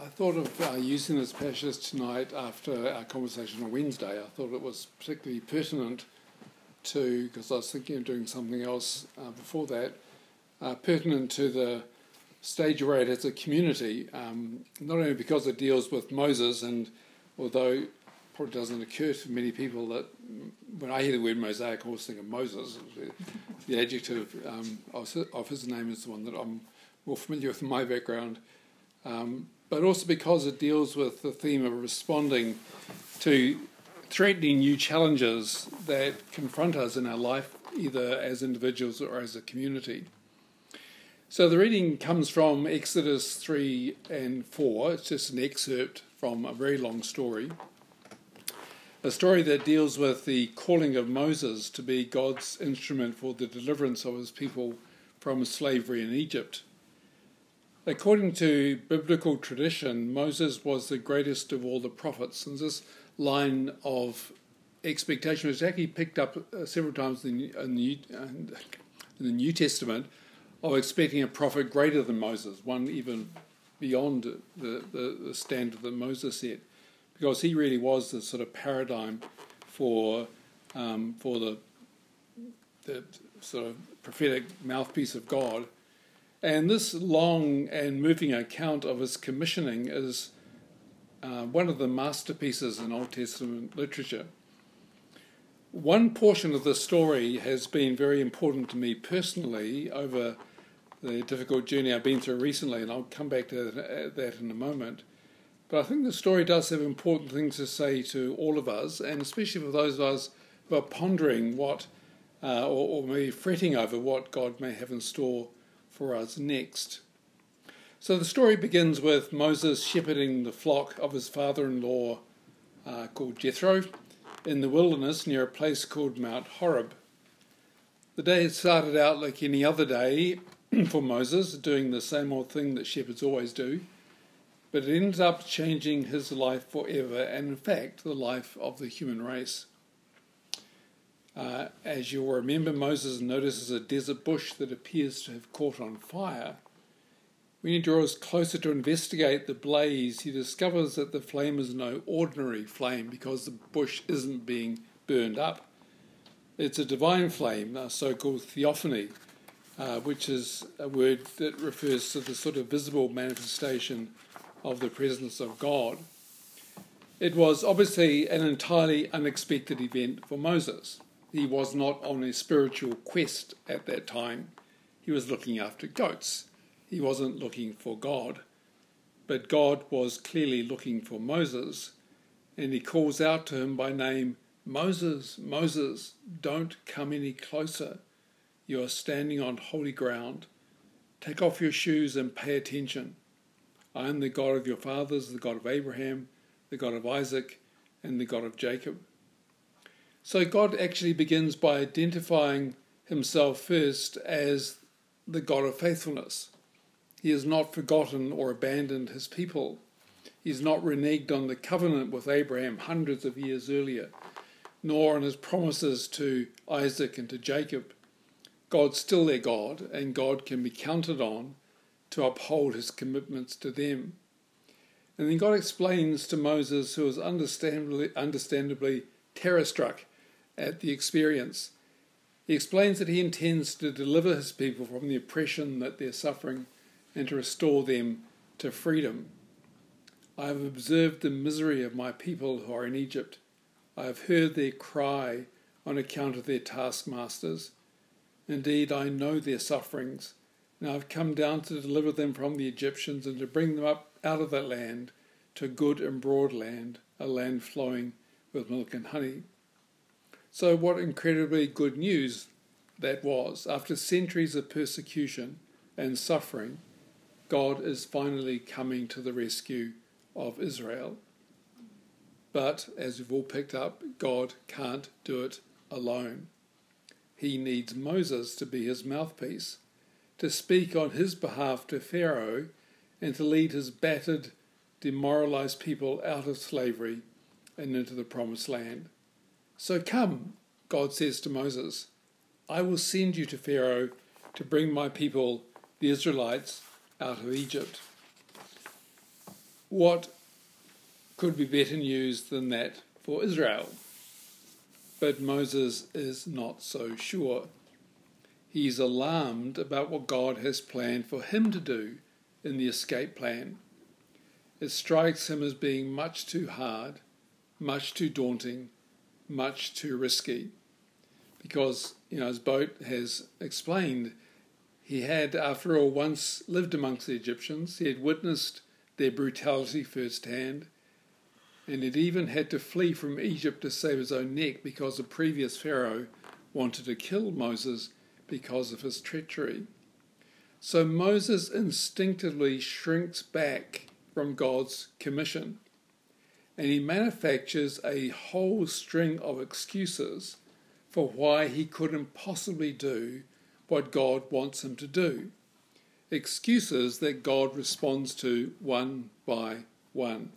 I thought of uh, using this passage tonight after our conversation on Wednesday. I thought it was particularly pertinent to, because I was thinking of doing something else uh, before that, uh, pertinent to the stage we're at as a community, um, not only because it deals with Moses, and although probably doesn't occur to many people that when I hear the word Mosaic, I always think of Moses. The adjective um, of his name is the one that I'm more familiar with in my background. Um, but also because it deals with the theme of responding to threatening new challenges that confront us in our life, either as individuals or as a community. So the reading comes from Exodus 3 and 4. It's just an excerpt from a very long story. A story that deals with the calling of Moses to be God's instrument for the deliverance of his people from slavery in Egypt. According to biblical tradition, Moses was the greatest of all the prophets, and this line of expectation was actually picked up uh, several times in the, in the, New Testament of expecting a prophet greater than Moses, one even beyond the, the, the standard that Moses set, because he really was the sort of paradigm for um, for the the sort of prophetic mouthpiece of God and this long and moving account of his commissioning is uh, one of the masterpieces in Old Testament literature. One portion of the story has been very important to me personally over the difficult journey I've been through recently, and I'll come back to that in a moment. But I think the story does have important things to say to all of us, and especially for those of us who are pondering what, uh, or, or maybe fretting over what God may have in store for us next. So the story begins with Moses shepherding the flock of his father in law uh, called Jethro in the wilderness near a place called Mount Horeb. The day started out like any other day for Moses, doing the same old thing that shepherds always do, but it ended up changing his life forever and, in fact, the life of the human race. Uh, as you'll remember, Moses notices a desert bush that appears to have caught on fire. When he draws closer to investigate the blaze, he discovers that the flame is no ordinary flame because the bush isn't being burned up. It's a divine flame, a so called theophany, uh, which is a word that refers to the sort of visible manifestation of the presence of God. It was obviously an entirely unexpected event for Moses he was not on a spiritual quest at that time. He was looking after goats. He wasn't looking for God. But God was clearly looking for Moses, and he calls out to him by name Moses, Moses, don't come any closer. You are standing on holy ground. Take off your shoes and pay attention. I am the God of your fathers, the God of Abraham, the God of Isaac, and the God of Jacob. So God actually begins by identifying himself first as the God of faithfulness. He has not forgotten or abandoned his people. He's not reneged on the covenant with Abraham hundreds of years earlier, nor on his promises to Isaac and to Jacob. God's still their God, and God can be counted on to uphold his commitments to them. And then God explains to Moses, who is understandably, understandably terror struck at the experience. He explains that he intends to deliver his people from the oppression that they're suffering and to restore them to freedom. I have observed the misery of my people who are in Egypt. I have heard their cry on account of their taskmasters. Indeed, I know their sufferings, and I have come down to deliver them from the Egyptians and to bring them up out of that land to good and broad land, a land flowing with milk and honey. So, what incredibly good news that was. After centuries of persecution and suffering, God is finally coming to the rescue of Israel. But, as we've all picked up, God can't do it alone. He needs Moses to be his mouthpiece, to speak on his behalf to Pharaoh, and to lead his battered, demoralized people out of slavery and into the promised land. So come, God says to Moses, I will send you to Pharaoh to bring my people, the Israelites, out of Egypt. what could be better news than that for Israel? But Moses is not so sure. He's alarmed about what God has planned for him to do in the escape plan. It strikes him as being much too hard, much too daunting, much too risky. Because, you know, as Boat has explained, he had, after all, once lived amongst the Egyptians, he had witnessed their brutality firsthand, and had even had to flee from Egypt to save his own neck because the previous Pharaoh wanted to kill Moses because of his treachery. So Moses instinctively shrinks back from God's commission and he manufactures a whole string of excuses for why he couldn't possibly do what God wants him to do. Excuses that God responds to one by one.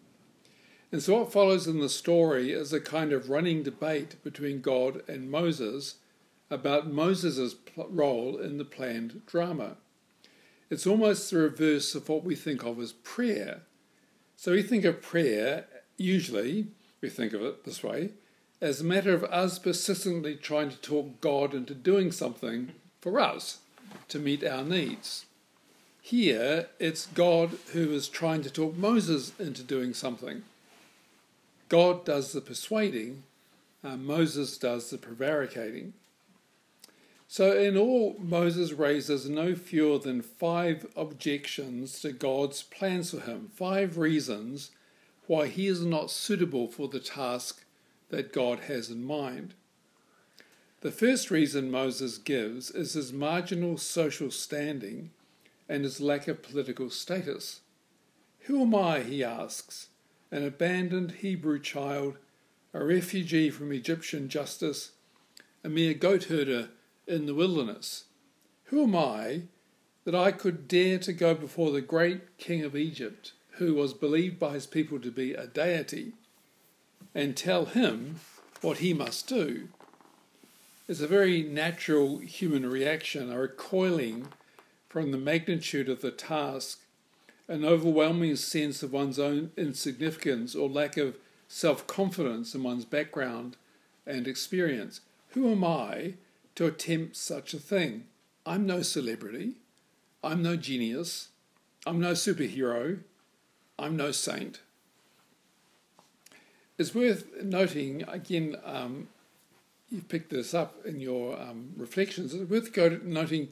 And so, what follows in the story is a kind of running debate between God and Moses about Moses' role in the planned drama. It's almost the reverse of what we think of as prayer. So, we think of prayer, usually, we think of it this way, as a matter of us persistently trying to talk God into doing something for us to meet our needs. Here, it's God who is trying to talk Moses into doing something. God does the persuading, Moses does the prevaricating. So, in all, Moses raises no fewer than five objections to God's plans for him, five reasons why he is not suitable for the task that God has in mind. The first reason Moses gives is his marginal social standing and his lack of political status. Who am I, he asks, an abandoned Hebrew child, a refugee from Egyptian justice, a mere goat herder in the wilderness? Who am I that I could dare to go before the great king of Egypt, who was believed by his people to be a deity, and tell him what he must do? It's a very natural human reaction, a recoiling from the magnitude of the task an overwhelming sense of one's own insignificance or lack of self confidence in one's background and experience. Who am I to attempt such a thing? I'm no celebrity. I'm no genius. I'm no superhero. I'm no saint. It's worth noting, again, um, you've picked this up in your um, reflections, it's worth noting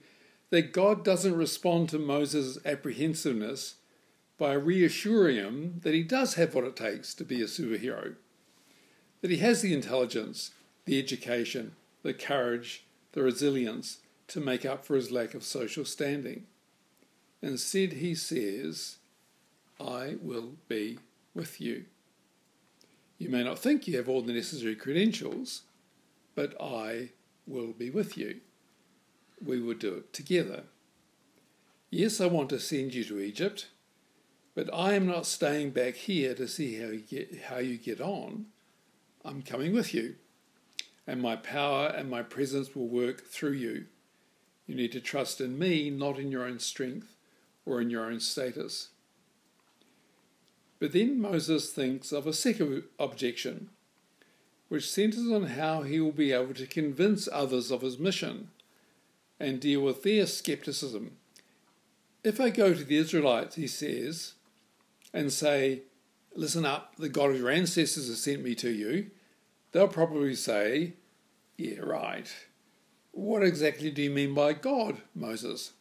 that God doesn't respond to Moses' apprehensiveness by reassuring him that he does have what it takes to be a superhero, that he has the intelligence, the education, the courage, the resilience to make up for his lack of social standing. Instead, he says, I will be with you. You may not think you have all the necessary credentials, but I will be with you. We will do it together. Yes, I want to send you to Egypt but I am not staying back here to see how you get, how you get on. I'm coming with you, and my power and my presence will work through you. You need to trust in me, not in your own strength or in your own status. But then Moses thinks of a second objection, which centers on how he will be able to convince others of his mission and deal with their skepticism. If I go to the Israelites, he says, and say, Listen up, the God of your ancestors has sent me to you, they'll probably say, Yeah, right. What exactly do you mean by God, Moses?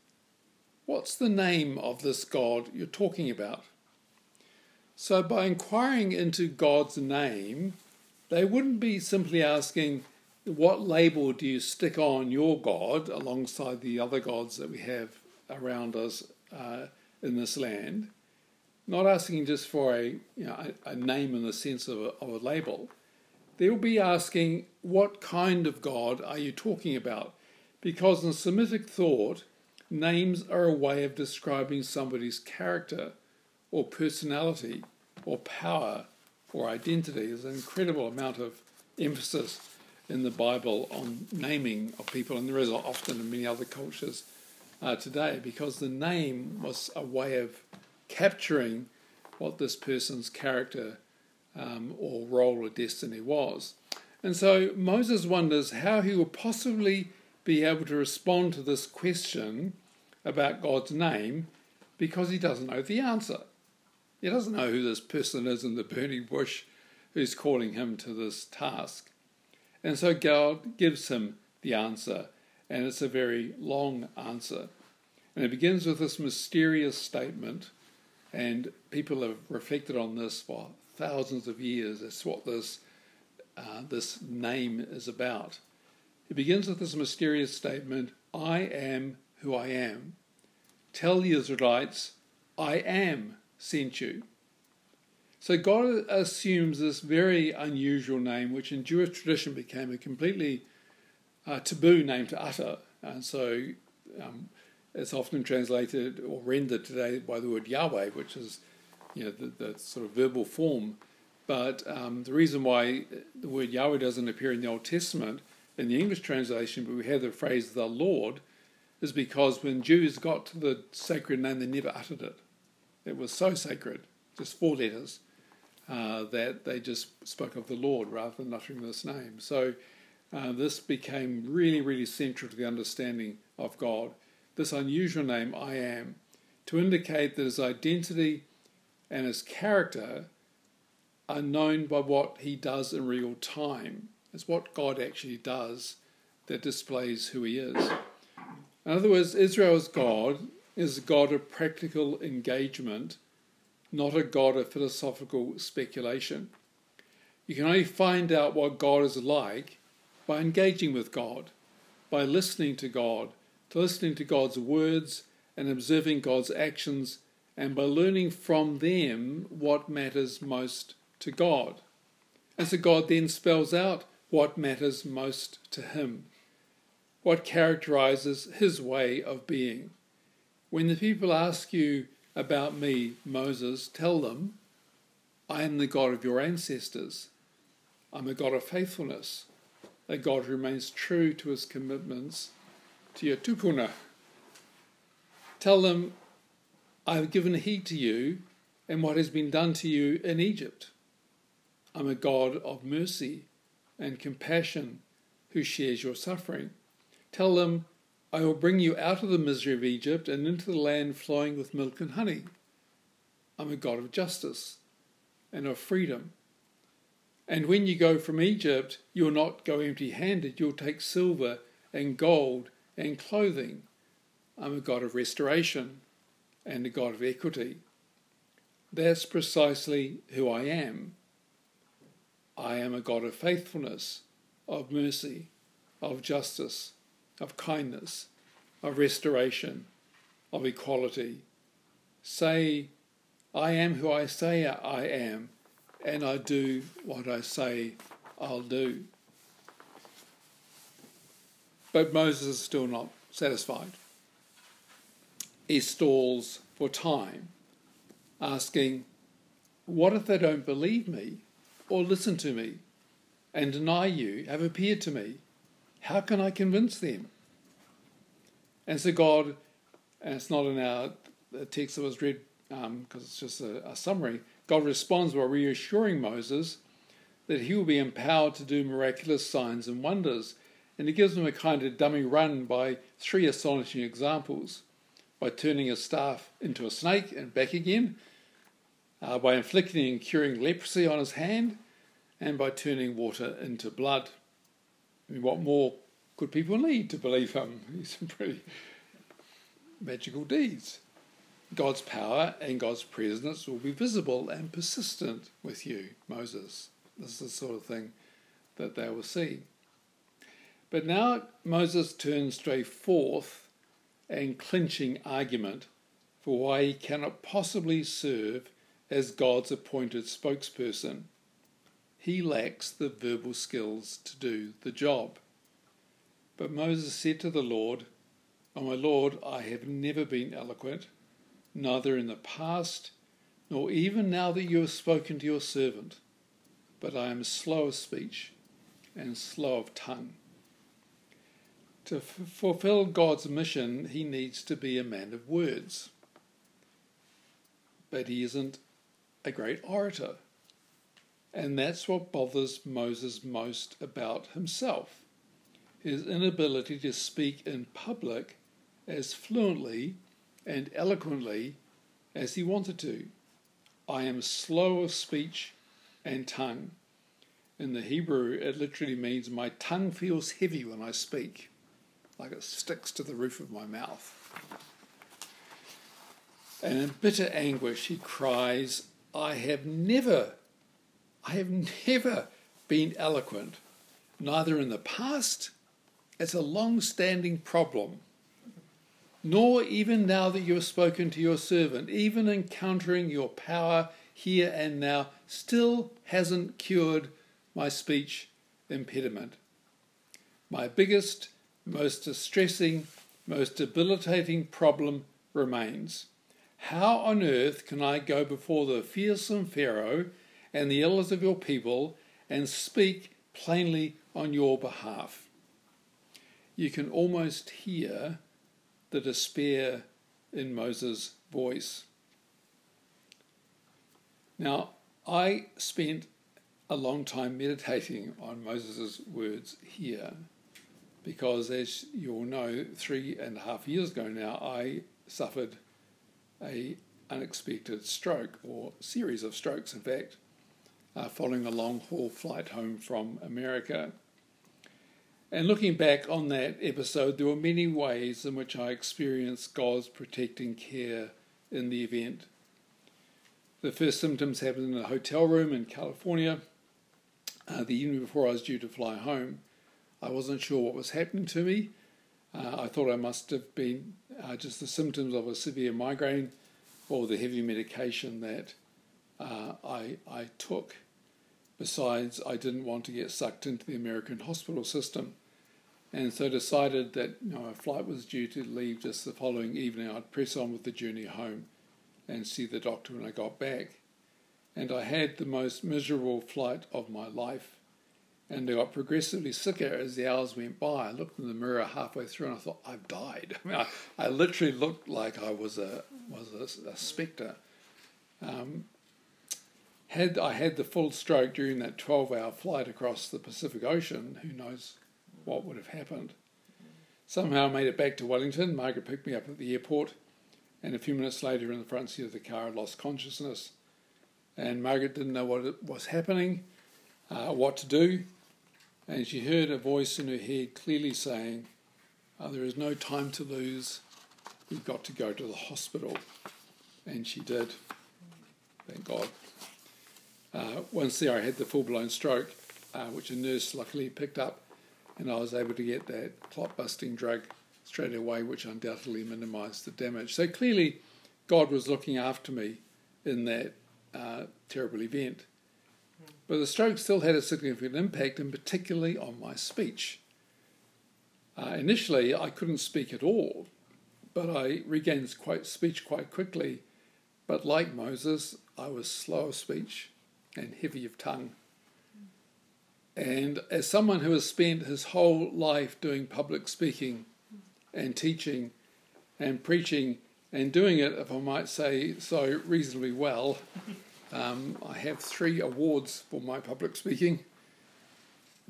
What's the name of this God you're talking about? So, by inquiring into God's name, they wouldn't be simply asking, What label do you stick on your God alongside the other gods that we have around us uh, in this land? not asking just for a, you know, a, a name in the sense of a, of a label. They'll be asking, what kind of God are you talking about? Because in Semitic thought, names are a way of describing somebody's character or personality or power or identity. There's an incredible amount of emphasis in the Bible on naming of people, and there is often in many other cultures uh, today because the name was a way of capturing what this person's character um, or role or destiny was. And so Moses wonders how he will possibly be able to respond to this question about God's name because he doesn't know the answer. He doesn't know who this person is in the burning bush who's calling him to this task. And so God gives him the answer, and it's a very long answer. And it begins with this mysterious statement, and people have reflected on this for thousands of years. That's what this, uh, this name is about. It begins with this mysterious statement I am who I am. Tell the Israelites, I am sent you. So God assumes this very unusual name, which in Jewish tradition became a completely uh, taboo name to utter. And so um, it's often translated or rendered today by the word Yahweh, which is you know the, the sort of verbal form. But um, the reason why the word Yahweh doesn't appear in the Old Testament in the English translation, but we have the phrase the Lord, is because when Jews got to the sacred name, they never uttered it. It was so sacred, just four letters, uh, that they just spoke of the Lord rather than uttering this name. So uh, this became really, really central to the understanding of God. This unusual name, I am, to indicate that his identity and his character are known by what he does in real time. It's what God actually does that displays who he is. In other words, Israel's God is a God of practical engagement, not a God of philosophical speculation. You can only find out what God is like by engaging with God, by listening to God, to listening to God's words and observing God's actions, and by learning from them what matters most to God. And so God then spells out what matters most to Him, what characterizes His way of being. When the people ask you about me, Moses, tell them, I am the God of your ancestors. I'm a God of faithfulness, a God who remains true to his commitments to your tupuna. Tell them, I have given heed to you and what has been done to you in Egypt. I'm a God of mercy and compassion who shares your suffering. Tell them, I will bring you out of the misery of Egypt and into the land flowing with milk and honey. I'm a God of justice and of freedom. And when you go from Egypt, you'll not go empty handed, you'll take silver and gold and clothing. I'm a God of restoration and a God of equity. That's precisely who I am. I am a God of faithfulness, of mercy, of justice of kindness, of restoration, of equality. Say, I am who I say I am, and I do what I say I'll do. But Moses is still not satisfied. He stalls for time, asking, What if they don't believe me or listen to me and deny you have appeared to me? How can I convince them? And so God, and it's not in our text that was read because um, it's just a, a summary, God responds by reassuring Moses that he will be empowered to do miraculous signs and wonders. And he gives him a kind of dummy run by three astonishing examples by turning a staff into a snake and back again, uh, by inflicting and curing leprosy on his hand, and by turning water into blood. What more could people need to believe him? He's some pretty magical deeds. God's power and God's presence will be visible and persistent with you, Moses. This is the sort of thing that they will see. But now Moses turns to a fourth and clinching argument for why he cannot possibly serve as God's appointed spokesperson he lacks the verbal skills to do the job. But Moses said to the Lord, O my Lord, I have never been eloquent, neither in the past, nor even now that you have spoken to your servant, but I am slow of speech and slow of tongue. To f- fulfill God's mission, he needs to be a man of words. But he isn't a great orator. And that's what bothers Moses most about himself his inability to speak in public as fluently and eloquently as he wanted to. I am slow of speech and tongue. In the Hebrew, it literally means my tongue feels heavy when I speak, like it sticks to the roof of my mouth. And in bitter anguish, he cries, I have never, I have never been eloquent, neither in the past, it's a long standing problem, nor even now that you have spoken to your servant, even encountering your power here and now, still hasn't cured my speech impediment. My biggest, most distressing, most debilitating problem remains. How on earth can I go before the fearsome Pharaoh and the elders of your people and speak plainly on your behalf? You can almost hear the despair in Moses' voice. Now, I spent a long time meditating on Moses' words here because, as you all know, three and a half years ago now, I suffered a unexpected stroke or series of strokes, in fact, uh, following a long haul flight home from America. And looking back on that episode, there were many ways in which I experienced God's protecting care in the event. The first symptoms happened in a hotel room in California uh, the evening before I was due to fly home. I wasn't sure what was happening to me. Uh, I thought I must have been uh, just the symptoms of a severe migraine or the heavy medication that uh, I, I took. Besides, I didn't want to get sucked into the American hospital system, and so decided that you know, a flight was due to leave just the following evening. I'd press on with the journey home and see the doctor when I got back. And I had the most miserable flight of my life and I got progressively sicker as the hours went by. I looked in the mirror halfway through and I thought, I've died. I mean, I, I literally looked like I was a was a, a spectre. Um, had I had the full stroke during that 12 hour flight across the Pacific Ocean, who knows what would have happened. Somehow I made it back to Wellington. Margaret picked me up at the airport, and a few minutes later, in the front seat of the car, I lost consciousness. And Margaret didn't know what was happening, uh, what to do and she heard a voice in her head clearly saying, oh, There is no time to lose. We've got to go to the hospital. And she did. Thank God. Uh, once there, I had the full blown stroke, uh, which a nurse luckily picked up, and I was able to get that clot busting drug straight away, which undoubtedly minimised the damage. So clearly, God was looking after me in that uh, terrible event. But the stroke still had a significant impact, and particularly on my speech. Uh, initially, I couldn't speak at all, but I regained quite speech quite quickly. But like Moses, I was slow of speech and heavy of tongue. And as someone who has spent his whole life doing public speaking and teaching and preaching and doing it, if I might say so, reasonably well, um, I have three awards for my public speaking.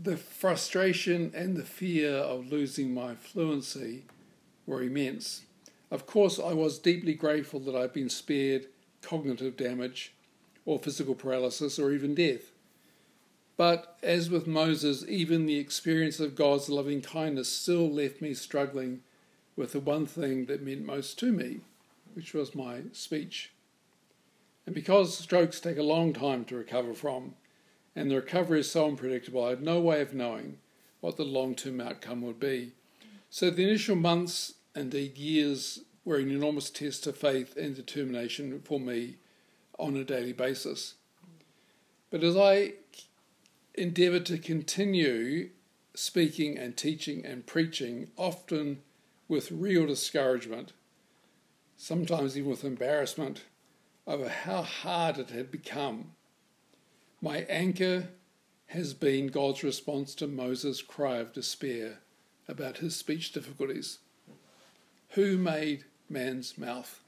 The frustration and the fear of losing my fluency were immense. Of course, I was deeply grateful that I'd been spared cognitive damage or physical paralysis or even death. But as with Moses, even the experience of God's loving kindness still left me struggling with the one thing that meant most to me, which was my speech. And because strokes take a long time to recover from, and the recovery is so unpredictable, I had no way of knowing what the long term outcome would be. So the initial months, indeed years, were an enormous test of faith and determination for me on a daily basis. But as I endeavoured to continue speaking and teaching and preaching, often with real discouragement, sometimes even with embarrassment, over how hard it had become. My anchor has been God's response to Moses' cry of despair about his speech difficulties. Who made man's mouth?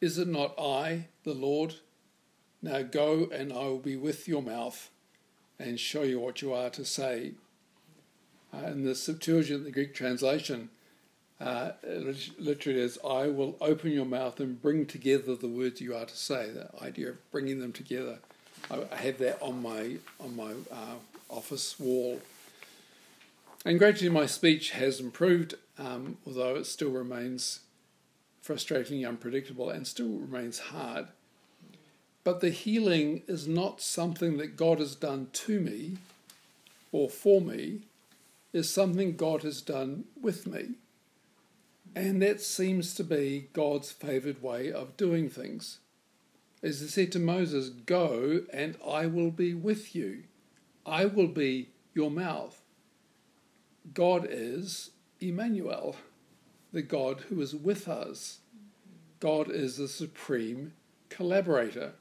Is it not I, the Lord? Now go, and I will be with your mouth and show you what you are to say. Uh, in the Septuagint, the Greek translation, uh, literally is, I will open your mouth and bring together the words you are to say. The idea of bringing them together. I, have that on my on my uh, office wall. And gradually, my speech has improved, um, although it still remains frustratingly unpredictable and still remains hard. But the healing is not something that God has done to me or for me, is something God has done with me. And that seems to be God's favoured way of doing things. As he said to Moses, Go and I will be with you. I will be your mouth. God is Emmanuel, the God who is with us. God is the supreme collaborator.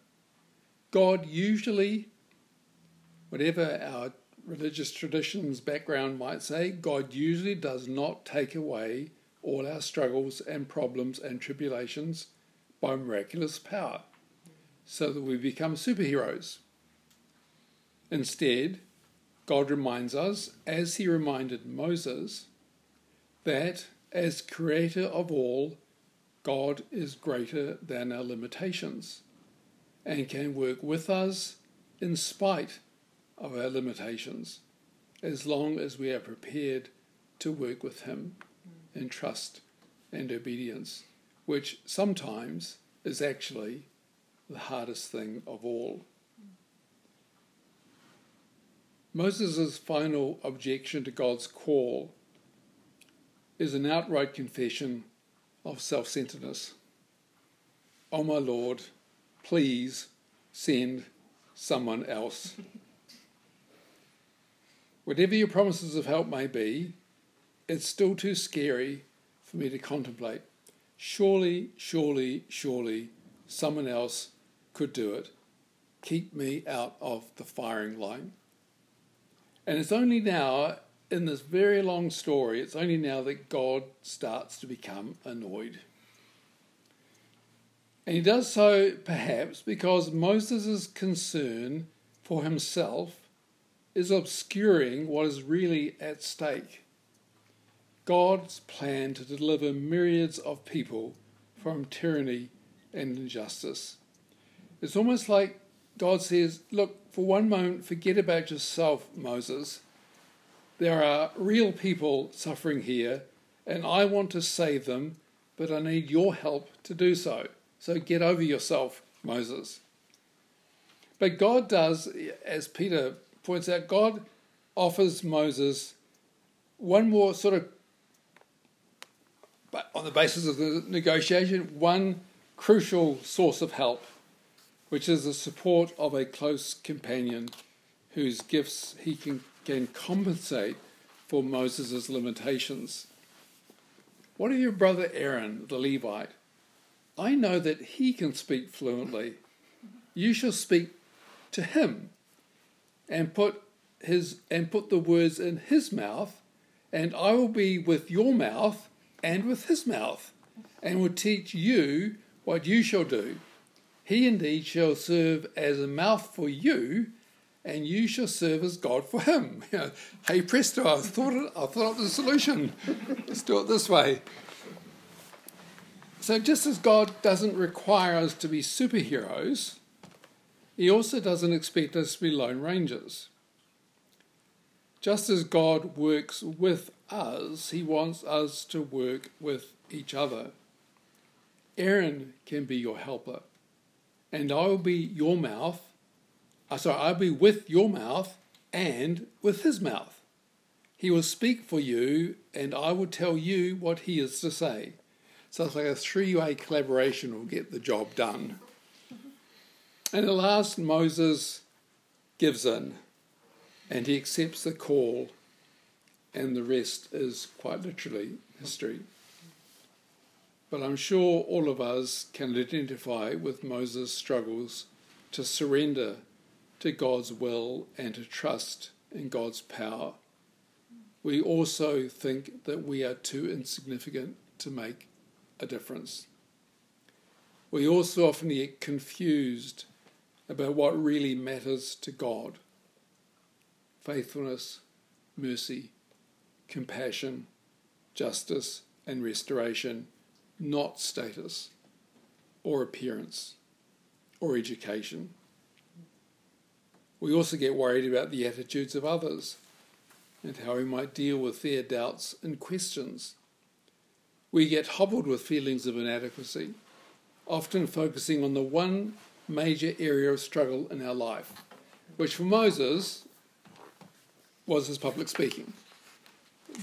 God usually, whatever our religious traditions background might say, God usually does not take away all our struggles and problems and tribulations by miraculous power so that we become superheroes. Instead, God reminds us, as he reminded Moses, that as creator of all, God is greater than our limitations and can work with us in spite of our limitations, as long as we are prepared to work with Him in trust and obedience, which sometimes is actually the hardest thing of all. Moses' final objection to God's call is an outright confession of self centeredness. Oh, my Lord, please send someone else. Whatever your promises of help may be, it's still too scary for me to contemplate. Surely, surely, surely someone else could do it. Keep me out of the firing line. And it's only now, in this very long story, it's only now that God starts to become annoyed. And he does so perhaps because Moses' concern for himself is obscuring what is really at stake. God's plan to deliver myriads of people from tyranny and injustice. It's almost like God says, Look, for one moment, forget about yourself, Moses. There are real people suffering here, and I want to save them, but I need your help to do so. So get over yourself, Moses. But God does, as Peter points out, God offers Moses one more sort of, on the basis of the negotiation, one crucial source of help, which is the support of a close companion whose gifts he can, can compensate for Moses' limitations. What of your brother Aaron, the Levite? I know that he can speak fluently. You shall speak to him and put his and put the words in his mouth, and I will be with your mouth and with his mouth, and will teach you what you shall do. He indeed shall serve as a mouth for you, and you shall serve as God for him. hey presto, I thought I thought of the solution. Let's do it this way. So, just as God doesn't require us to be superheroes, He also doesn't expect us to be lone rangers. Just as God works with us, He wants us to work with each other. Aaron can be your helper, and I will be your mouth. Uh, sorry, I'll be with your mouth and with his mouth. He will speak for you, and I will tell you what he is to say. So it's like a three way collaboration will get the job done. And at last, Moses gives in and he accepts the call, and the rest is quite literally history. But I'm sure all of us can identify with Moses' struggles to surrender to God's will and to trust in God's power. We also think that we are too insignificant to make a difference. We also often get confused about what really matters to God faithfulness, mercy, compassion, justice, and restoration, not status or appearance or education. We also get worried about the attitudes of others and how we might deal with their doubts and questions. We get hobbled with feelings of inadequacy, often focusing on the one major area of struggle in our life, which for Moses was his public speaking.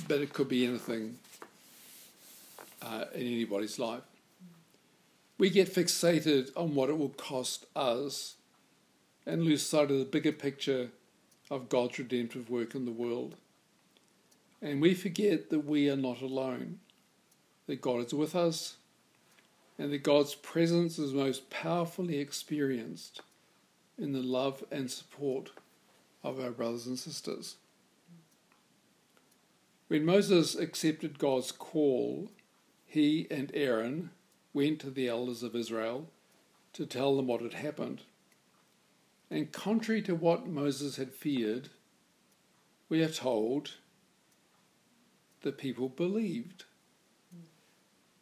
But it could be anything uh, in anybody's life. We get fixated on what it will cost us and lose sight of the bigger picture of God's redemptive work in the world. And we forget that we are not alone, that God is with us, and that God's presence is most powerfully experienced in the love and support of our brothers and sisters. When Moses accepted God's call, he and Aaron went to the elders of Israel to tell them what had happened. And contrary to what Moses had feared, we are told the people believed.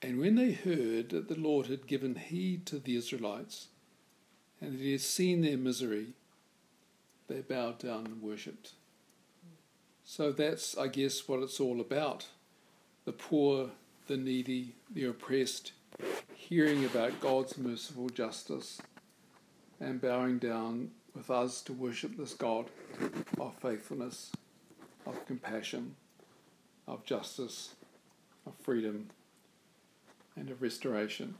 And when they heard that the Lord had given heed to the Israelites and that he had seen their misery, they bowed down and worshipped. So that's, I guess, what it's all about the poor, the needy, the oppressed, hearing about God's merciful justice and bowing down with us to worship this God of faithfulness, of compassion, of justice, of freedom, and of restoration.